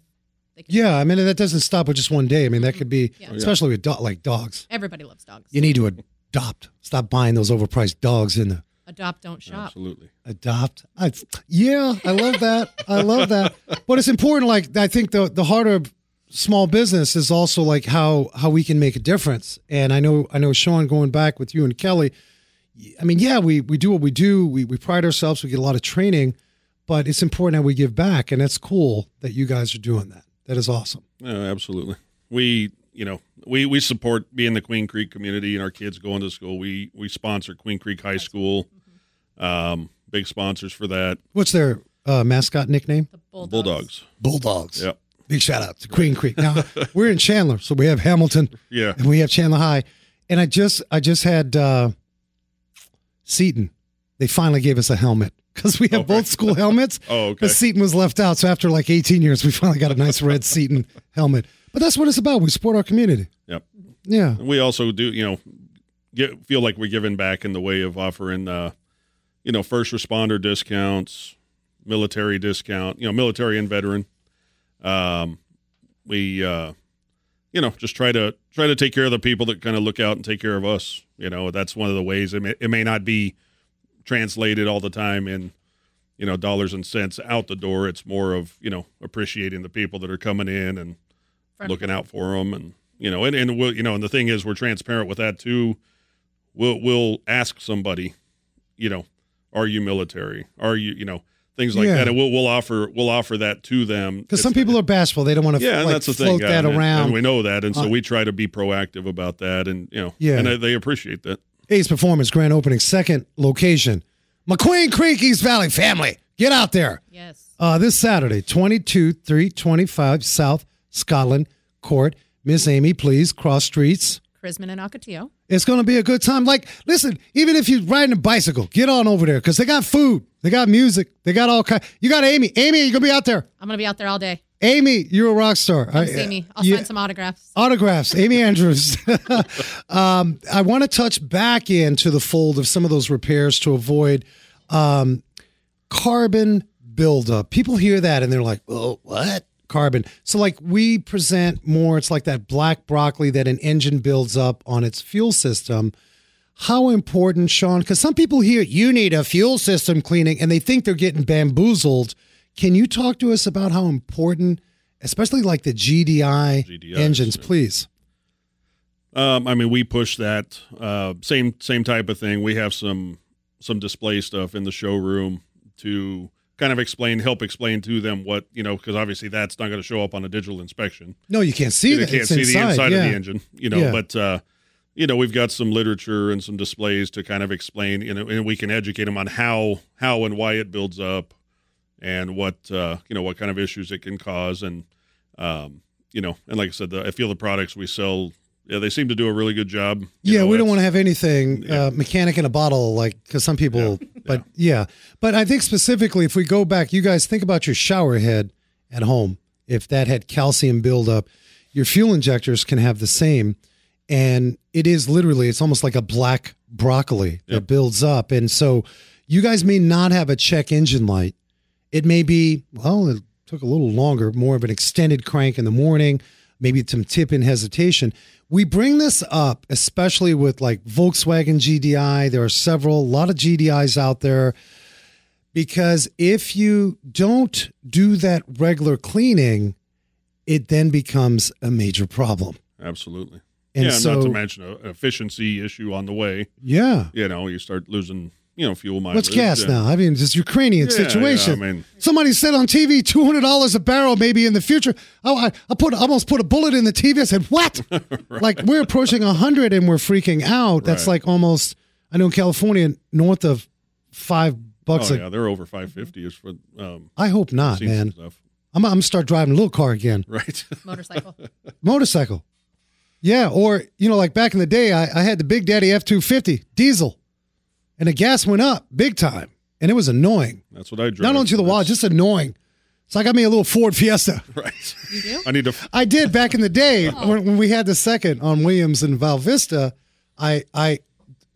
they can. Yeah, I mean that doesn't stop with just one day. I mean that could be, Yeah. especially with do- like dogs. Everybody loves dogs. You need to adopt. Stop buying those overpriced dogs in the Adopt, don't shop. absolutely. adopt. I, yeah, I love that. I love that. But it's important. Like I think the the heart of small business is also like how how we can make a difference. And I know I know Sean going back with you and Kelly. I mean, yeah, we we do what we do. We we pride ourselves. We get a lot of training, but it's important that we give back, and it's cool that you guys are doing that. That is awesome. Yeah, absolutely. We, you know, we we support being the Queen Creek community and our kids going to school. We we sponsor Queen Creek High School. Um, big sponsors for that. What's their uh, mascot nickname? The bulldogs. Bulldogs. Bulldogs. Yep. Big shout out to Queen Creek. Now <laughs> we're in Chandler, so we have Hamilton. Yeah. and we have Chandler High. And I just I just had uh Seton. They finally gave us a helmet because we have both school helmets. <laughs> Oh, okay. But Seton was left out. So after like 18 years, we finally got a nice red Seton <laughs> helmet. But that's what it's about. We support our community. Yep. Yeah. We also do, you know, get, feel like we're giving back in the way of offering, uh, you know, first responder discounts, military discount, you know, military and veteran. Um, we, uh, you know, just try to try to take care of the people that kind of look out and take care of us. You know, that's one of the ways. It may, it may not be translated all the time in, you know, dollars and cents out the door. It's more of you know appreciating the people that are coming in and Front- looking out for them, and you know, and and we'll, you know, and the thing is, we're transparent with that too. We'll we'll ask somebody, you know, are you military? Are you you know things like Yeah. that, and we'll we'll offer we'll offer that to them Because some people are bashful. They don't want to yeah, and like, that's the float thing. that yeah, and- around. and we know that, and so Uh, we try to be proactive about that, and you know, Yeah. and they- they appreciate that. Ace Performance grand opening, second location. McQueen Creek, East Valley family. Get out there. Yes. Uh, this Saturday, 22 325 South Scotland Court. Miss Amy, please cross streets. Crismon and Ocotillo. It's going to be a good time. Like, listen, even if you're riding a bicycle, get on over there because they got food, they got music, they got all kind. You got Amy. Amy, you're going to be out there. I'm gonna be out there all day. Amy, you're a rock star. Come I- see me. I'll yeah. sign some autographs. autographs amy <laughs> andrews <laughs> um, i want to touch back into the fold of some of those repairs to avoid um, carbon buildup people hear that and they're like oh what carbon. So like we present more it's like that black broccoli that an engine builds up on its fuel system. How important sean because some people hear you need a fuel system cleaning and they think they're getting bamboozled. Can you talk to us about how important especially like the gdi GDIs, engines please? Um, I mean, we push that uh, same same type of thing. We have some some display stuff in the showroom to kind of explain, help explain to them what you know, because obviously that's not going to show up on a digital inspection. No, you can't see they that. can't It's see inside. the inside yeah. of the engine, you know. Yeah. But uh, you know, we've got some literature and some displays to kind of explain, you know, and we can educate them on how how and why it builds up, and what uh, you know what kind of issues it can cause, and um, you know, and like I said, the, I feel the products we sell, yeah, they seem to do a really good job. Yeah, know, we don't want to have anything Yeah. uh, mechanic in a bottle, like because some people. But yeah, but I think specifically, if we go back, you guys think about your shower head at home. If that had calcium buildup, your fuel injectors can have the same, and it is literally it's almost like a black broccoli that builds up, and so you guys may not have a check engine light. It may be well, it took a little longer, more of an extended crank in the morning, maybe some tip in hesitation. We bring this up, especially with like Volkswagen GDI. There are several, a lot of GDIs out there, because if you don't do that regular cleaning, it then becomes a major problem. Absolutely. And yeah, so, not to mention an efficiency issue on the way. yeah. You know, you start losing, you know, fuel mileage. What's gas yeah. now? I mean, this Ukrainian Yeah, yeah, situation. I mean- Somebody said on TV, two hundred dollars a barrel, maybe in the future. Oh, I, I put almost put a bullet in the TV. I said, "What? <laughs> Like we're approaching a hundred and we're freaking out. That's Right. like almost. I know in California, north of five bucks. Oh a, yeah, they're over 550 is for um I hope not, man. stuff. I'm, I'm gonna start driving a little car again, Right. <laughs> Motorcycle. <laughs> motorcycle. Yeah, or you know, like back in the day, I, I had the Big Daddy F two fifty diesel, and the gas went up big time, and it was annoying. That's what I drove. Not only to the wall, just annoying. So I got me a little Ford Fiesta. <laughs> right. You do? I need to I did back in the day <laughs> when, when we had the second on Williams and Val Vista. I I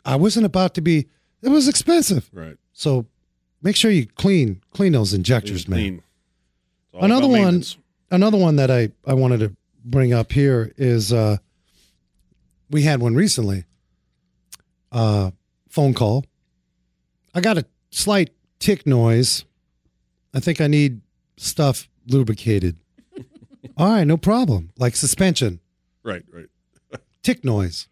I wasn't about to be. It was expensive, right. so make sure you clean clean those injectors, man. Clean. It's all Another one, another one that I I wanted to bring up here is uh, we had one recently. Uh, phone call. I got a slight tick noise. I think I need stuff lubricated. <laughs> All right, no problem. Like suspension, Right, right. <laughs> tick noise.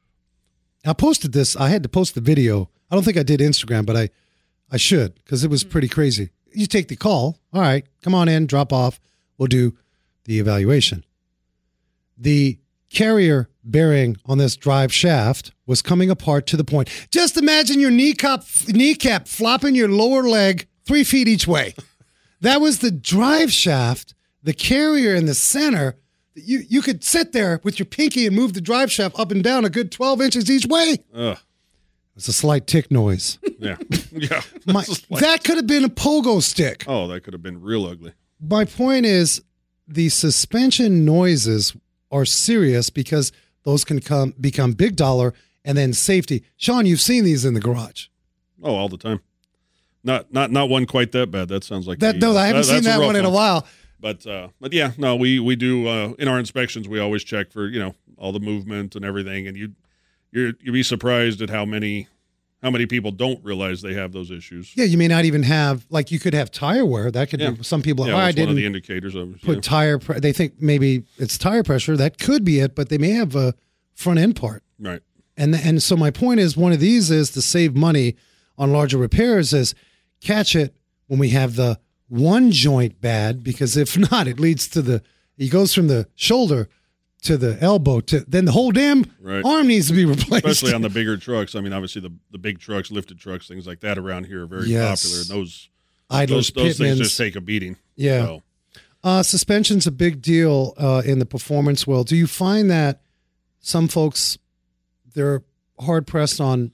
I posted this. I had to post the video. I don't think I did Instagram, but I, I should because it was pretty mm-hmm. crazy. You take the call. All right, come on in, drop off. We'll do the evaluation. The carrier bearing on this drive shaft was coming apart to the point. Just imagine your kneecap, kneecap flopping your lower leg three feet each way. <laughs> That was the drive shaft, the carrier in the center. You you could sit there with your pinky and move the drive shaft up and down a good 12 inches each way. Ugh. It's a slight tick noise. <laughs> Yeah, <laughs> yeah. My, that could have been a pogo stick. oh, that could have been real ugly. My point is the suspension noises are serious because those can come become big dollar and then safety. Sean, you've seen these in the garage. Oh, all the time. Not not not one quite that bad. That sounds like That the, no, I uh, haven't seen that one in a while. But uh, but yeah, no, we we do uh, in our inspections. We always check for you know all the movement and everything, and you you're you'd be surprised at how many how many people don't realize they have those issues. Yeah, you may not even have like you could have tire wear. That could Yeah. be some people. Yeah, oh, I that's one of the didn't indicators of put yeah. tire. Pre- they think maybe it's tire pressure. That could be it, but they may have a front end part. right. And and so my point is, one of these is to save money on larger repairs. Is catch it when we have the one joint bad, because if <laughs> not, it leads to the he goes from the shoulder to the elbow to then the whole damn Right. arm needs to be replaced. Especially on the <laughs> bigger trucks. I mean, obviously the the big trucks, lifted trucks, things like that around here are very Yes. popular. And those idlers, those, those things just take a beating. Yeah. So, Uh, suspension's a big deal uh, in the performance world. Do you find that some folks they're hard pressed on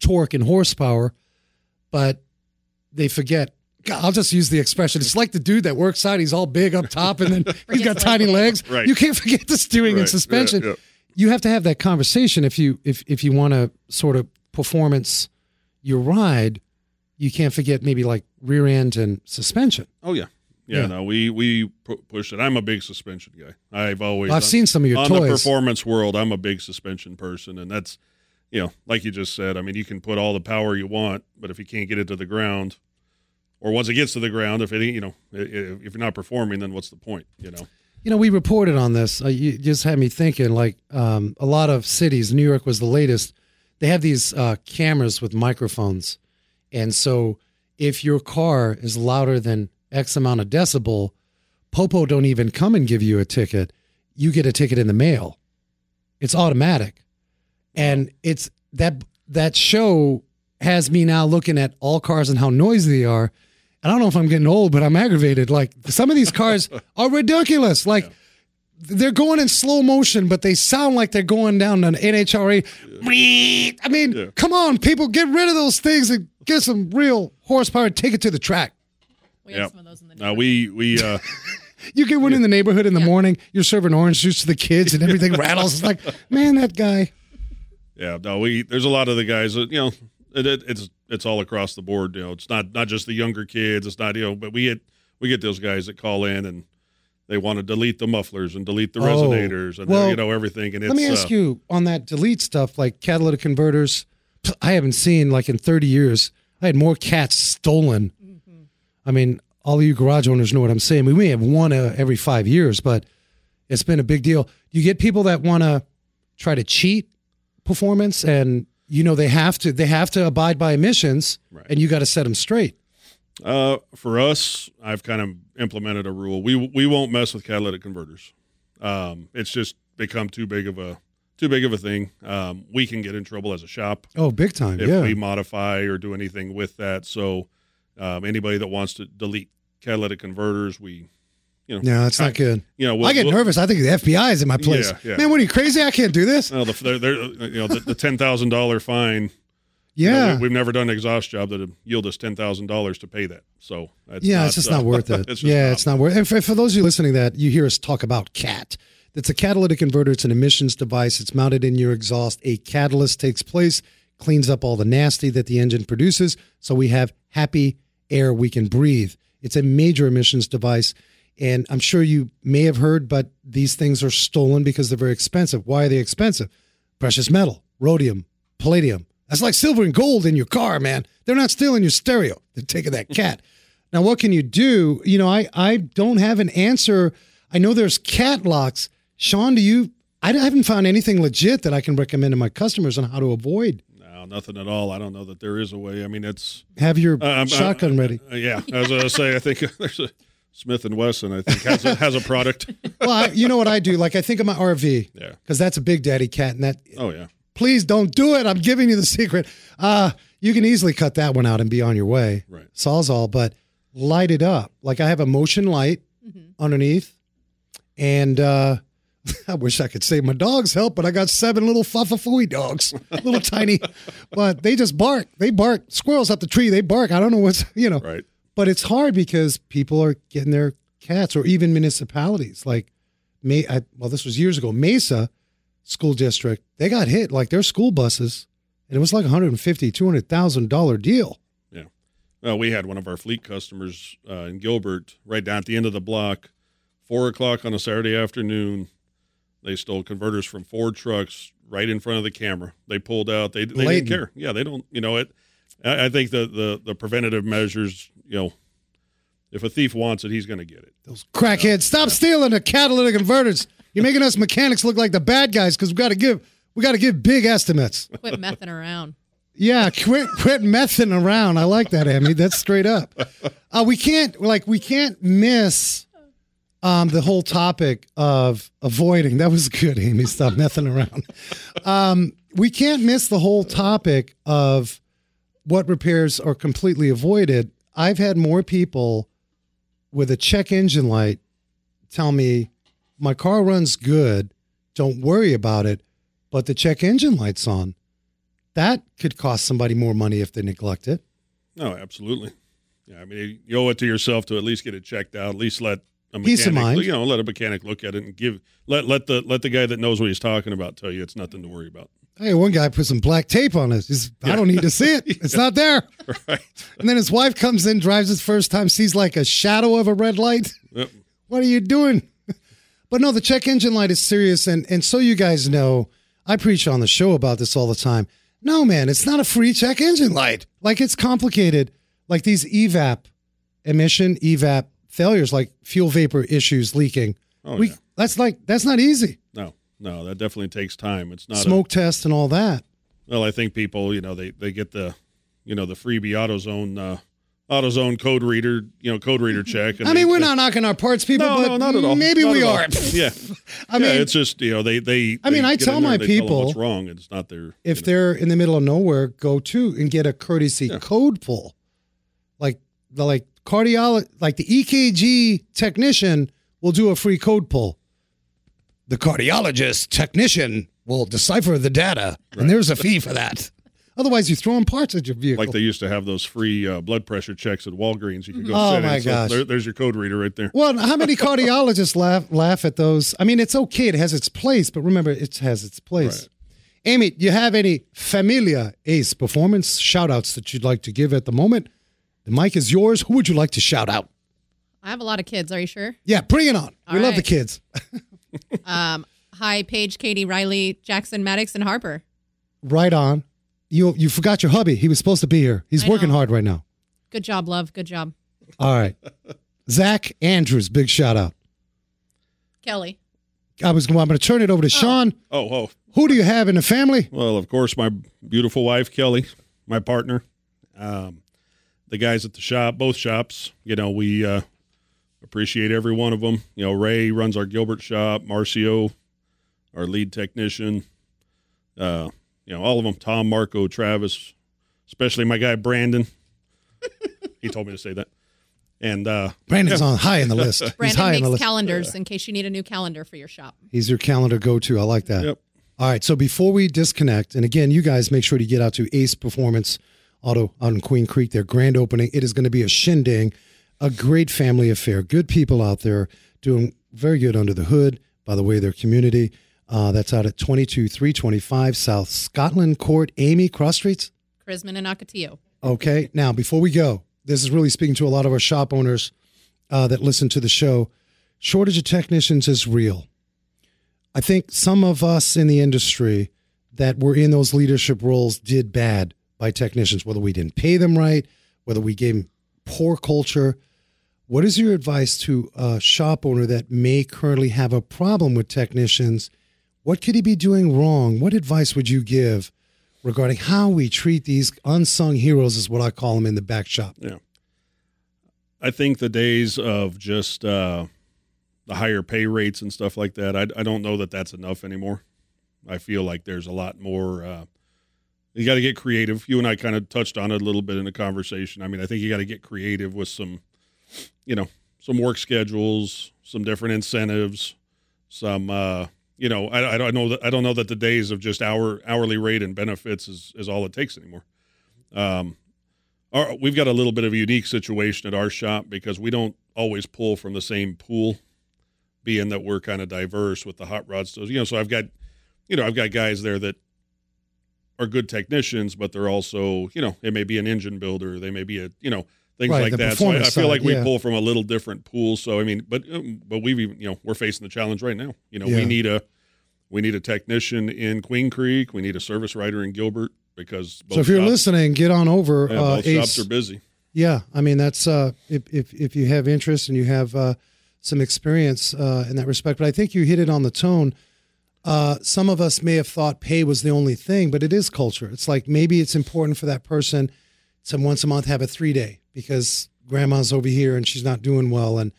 torque and horsepower, but they forget? God, I'll just use the expression. It's like the dude that works out. He's all big up top, and then <laughs> he's got tiny legs. Right. You can't forget the steering and suspension. Yeah, yeah. You have to have that conversation if you if if you want to sort of performance your ride. You can't forget maybe like rear end and suspension. oh yeah. Yeah, Yeah. no, we we pu- push it. I'm a big suspension guy. I've always I've seen some of your on the performance world, I'm a big suspension person, and that's you know, like you just said. I mean, you can put all the power you want, but if you can't get it to the ground, or once it gets to the ground, if it you know, if you're not performing, then what's the point? You know, You know, we reported on this. Uh, you just had me thinking. Like um, a lot of cities, New York was the latest. They have these uh, cameras with microphones, and so if your car is louder than X amount of decibel, Popo don't even come and give you a ticket. You get a ticket in the mail. It's automatic, and it's that that show has me now looking at all cars and how noisy they are. I don't know if I'm getting old, but I'm aggravated. Like some of these cars <laughs> are ridiculous. Like they're going in slow motion, but they sound like they're going down an NHRA. I mean, Yeah. come on, people, get rid of those things and get some real horsepower and take it to the track. We have yeah. some of those in the Now we we uh, <laughs> You get one in the neighborhood in the morning, you're serving orange juice to the kids and everything <laughs> rattles. It's like, man, that guy. yeah no we there's a lot of the guys that you know it, it, it's it's all across the board. You know, it's not not just the younger kids. It's not you know, but we get we get those guys that call in and they want to delete the mufflers and delete the Oh, resonators and well, you know everything. And it's Let me ask uh, you on that delete stuff, like catalytic converters. I haven't seen like in 30 years. I had more cats stolen. I mean, all of you garage owners know what I'm saying. We may have one uh, every five years, but it's been a big deal. You get people that want to try to cheat performance, and you know they have to. They have to abide by emissions, Right. and you got to set them straight. Uh, for us, I've kind of implemented a rule. We we won't mess with catalytic converters. Um, it's just become too big of a too big of a thing. Um, we can get in trouble as a shop Oh, big time! if yeah. we modify or do anything with that. So, um, anybody that wants to delete catalytic converters, we, you know, no, that's not good. you know, we'll, I get we'll- nervous. I think the FBI is in my place. Yeah, yeah. Man, what are you crazy? I can't do this. Well, the, they're, they're, you know, the, the ten thousand dollar fine. you know, Yeah. we, have never done an exhaust job that would yield us ten thousand dollars to pay that. So, that's yeah, not, <laughs> it's just uh, not worth it. it's yeah, not. it's not worth. And for, for those of you listening, that you hear us talk about CAT, it's a catalytic converter. It's an emissions device. It's mounted in your exhaust. A catalyst takes place, cleans up all the nasty that the engine produces, so we have happy air we can breathe. It's a major emissions device, and I'm sure you may have heard, but these things are stolen because they're very expensive. Why are they expensive? Precious metal, rhodium, palladium. That's like silver and gold in your car, man. They're not stealing your stereo. <laughs> They're taking that cat. Now, what can you do? You know, I, I don't have an answer. I know there's cat locks. Sean, do you? I haven't found anything legit that I can recommend to my customers on how to avoid. No, nothing at all. I don't know that there is a way. I mean, it's Have your Uh, I'm- shotgun ready. uh, yeah. As I say, I think <laughs> there's a Smith and Wesson. I think has a, has a product. <laughs> Well, I, you know what I do? Like I think of my RV Yeah. because that's a big daddy cat, and that Oh yeah. please don't do it. I'm giving you the secret. Uh, you can easily cut that one out and be on your way. Right. Sawzall, but light it up. Like I have a motion light underneath and uh, <laughs> I wish I could say my dogs help, but I got seven little fufafooey dogs, <laughs> little tiny, but they just bark. They bark. Squirrels up the tree, they bark. I don't know what's, you know. Right. But it's hard because people are getting their cats, or even municipalities like, May. I, well, this was years ago. Mesa School District, they got hit like their school buses, and it was like 150, 200,000 dollar deal. Yeah. Well, we had one of our fleet customers uh, in Gilbert right down at the end of the block, four o'clock on a Saturday afternoon. They stole converters from Ford trucks right in front of the camera. They pulled out. They, they didn't care. Yeah, they don't. You know it. I, I think the, the the preventative measures. You know, if a thief wants it, he's going to get it. Those crackheads, stop stealing the catalytic converters. You're making us mechanics look like the bad guys because we got to give we got to give big estimates. Quit messing around. Yeah, quit quit messing around. I like that, Amy. That's straight up. Uh, we can't like we can't miss um, the whole topic of avoiding. That was good, Amy. Stop messing around. Um, we can't miss the whole topic of what repairs are completely avoided. I've had more people with a check engine light tell me my car runs good. Don't worry about it, but the check engine light's on that could cost somebody more money if they neglect it. No, absolutely. Yeah, I mean, you owe it to yourself to at least get it checked out. At least let a mechanic, Peace of mind. you know, let a mechanic look at it and give let let the let the guy that knows what he's talking about tell you it's nothing to worry about. Hey, one guy put some black tape on it. He's, I don't need to see it. It's not there. <laughs> Right. And then his wife comes in, drives his first time, sees like a shadow of a red light. Yep. <laughs> What are you doing? <laughs> But no, the check engine light is serious. And, and so you guys know, I preach on the show about this all the time. No, man, it's not a free check engine light. Like it's complicated. Like these evap emission, evap failures, like fuel vapor issues leaking. Oh, we, yeah. That's like, that's not easy. No, that definitely takes time. It's not a- Smoke test and all that. Well, I think people, you know, they they get the, you know, the freebie AutoZone uh, AutoZone code reader, you know, code reader check. and I they- mean, we're they- not knocking our parts, people, No, but no, not at all. maybe Not we all. are. <laughs> Yeah, <laughs> I yeah, mean, it's just you know they they. I mean, I tell my they tell people, what's wrong. It's not their. if they're in the middle of nowhere, go to and get a courtesy Yeah. code pull, like the like cardiologist, like the EKG technician will do a free code pull. The cardiologist technician will decipher the data, and there's a fee for that. Otherwise, you're throwing parts at your vehicle. like they used to have those free uh, blood pressure checks at Walgreens. You could go. Oh, sit in. my So gosh. there- there's your code reader right there. Well, how many <laughs> cardiologists laugh laugh at those? I mean, it's okay; it has its place, but remember, it has its place. Amy, do you have any Familia Ace performance shout outs that you'd like to give at the moment? The mic is yours. Who would you like to shout out? I have a lot of kids. Are you sure? Yeah, bring it on. we All love the kids. <laughs> <laughs> Um, hi, Paige, Katie, Riley, Jackson, Maddox, and Harper. Right on. You you forgot your hubby. He was supposed to be here. He's I working know. hard right now. Good job, love. Good job, All right. Zach Andrews, big shout out. Kelly. I was I'm going to turn it over to Sean. Oh, oh. Who do you have in the family? Well, of course, my beautiful wife Kelly, my partner, um, the guys at the shop, both shops. You know, we uh, appreciate every one of them. You know, Ray runs our Gilbert shop, Marcio, our lead technician. Uh, you know, all of them. Tom, Marco, Travis, especially my guy Brandon. <laughs> he told me to say that. And uh, Brandon's on high in the list. He's Brandon high in the makes list. calendars in case you need a new calendar for your shop. He's your calendar go to. I like that. Yep. All right. So before we disconnect, and again, you guys make sure to get out to Ace Performance Auto out in Queen Creek, their grand opening. It is going to be a shindig, a great family affair. Good people out there doing very good under the hood, by the way, their community. Uh, that's out at 22325 South Scotland Court, Amy, Cross Streets. Crismon and Ocotillo. Okay. Now, before we go, this is really speaking to a lot of our shop owners uh, that listen to the show. Shortage of technicians is real. I think some of us in the industry that were in those leadership roles did bad by technicians, whether we didn't pay them right, whether we gave them poor culture. What is your advice to a shop owner that may currently have a problem with technicians? What could he be doing wrong? What advice would you give regarding how we treat these unsung heroes, is what I call them in the back shop? Yeah. I think the days of just uh, the higher pay rates and stuff like that, I, I don't know that that's enough anymore. I feel like there's a lot more. Uh, you got to get creative. You and I kind of touched on it a little bit in the conversation. I mean, I think you got to get creative with some, you know, some work schedules, some different incentives, some, uh, you know, I, I don't know that I don't know that the days of just hour hourly rate and benefits is is all it takes anymore. Um, our, we've got a little bit of a unique situation at our shop because we don't always pull from the same pool, being that we're kind of diverse with the hot rods. So, you know, so I've got, you know, I've got guys there that are good technicians, but they're also, you know, it may be an engine builder, they may be a, you know, things Right, like that. So I, I feel like we yeah. pull from a little different pool. So I mean, but um, but we've even, you know, we're facing the challenge right now. You know, Yeah. we need a we need a technician in Queen Creek, we need a service writer in Gilbert because both So if you're shops, listening, get on over. yeah, uh, both Ace. shops are busy. Yeah, I mean that's uh, if if if you have interest and you have uh, some experience uh, in that respect. But I think you hit it on the tone. Uh, some of us may have thought pay was the only thing, but it is culture. It's like maybe it's important for that person to once a month have a three day because grandma's over here and she's not doing well, and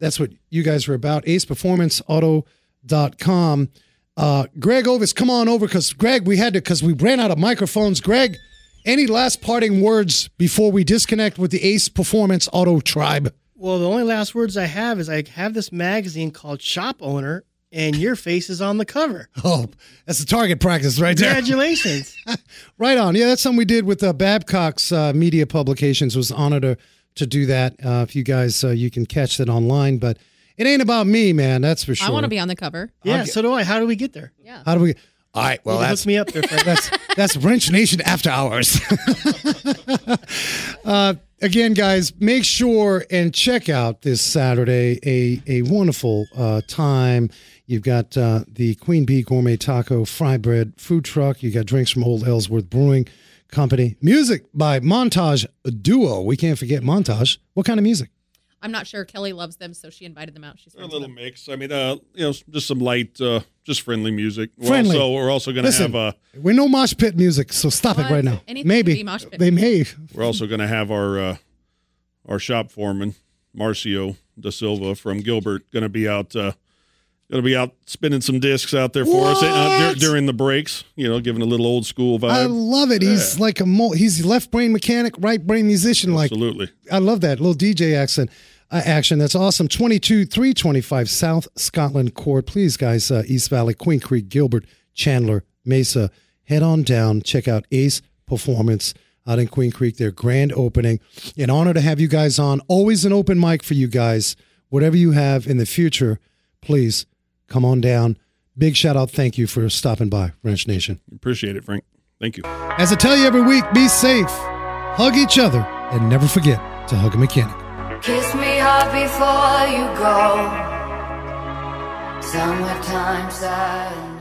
that's what you guys are about. AcePerformanceAuto.com. Uh, Greg Ovis, come on over because Greg, we had to because we ran out of microphones. Greg, any last parting words before we disconnect with the Ace Performance Auto Tribe? Well, the only last words I have is I have this magazine called Shop Owner, and your face is on the cover. Oh, that's the target practice right there. Congratulations. <laughs> Right on. Yeah, that's something we did with uh, Babcox uh, media publications. Was honored to to do that. Uh, if you guys, uh, you can catch that online, but it ain't about me, man. That's for sure. I want to be on the cover. yeah, so do I. How do we get there? Yeah. How do we? All right. Well, that's me up there, Frank. that's that's Wrench Nation after hours. <laughs> uh, again, guys, make sure and check out this Saturday a a wonderful uh, time. You've got uh, the Queen Bee Gourmet Taco Fry Bread Food Truck. You got drinks from Old Ellsworth Brewing Company. Music by Montage Duo. We can't forget Montage. What kind of music? I'm not sure. Kelly loves them, so she invited them out. She's They're a little mix. I mean, uh, you know, just some light, uh, just friendly music. We're Friendly. Also, we're also going to have uh, we're no mosh pit music, so stop it right now. Anything Maybe can be mosh pit they may. we're also going to have our uh, our shop foreman Marcio Da Silva from Gilbert going to be out. Uh, To be out spinning some discs out there for us uh, What? dur- during the breaks. You know, giving a little old school vibe. I love it. He's like a mo- he's left brain mechanic, right brain musician. Like Absolutely. I love that little DJ accent. Uh, action. That's awesome. 22 325 South Scotland Court. Please, guys, uh, East Valley, Queen Creek, Gilbert, Chandler, Mesa. Head on down. Check out Ace Performance out in Queen Creek. Their grand opening. An honor to have you guys on. Always an open mic for you guys. Whatever you have in the future, please come on down. Big shout out. Thank you for stopping by, Wrench Nation. Appreciate it, Frank. Thank you. As I tell you every week, be safe, hug each other, and never forget to hug a mechanic. Kiss me hard before you go. Summertime silence.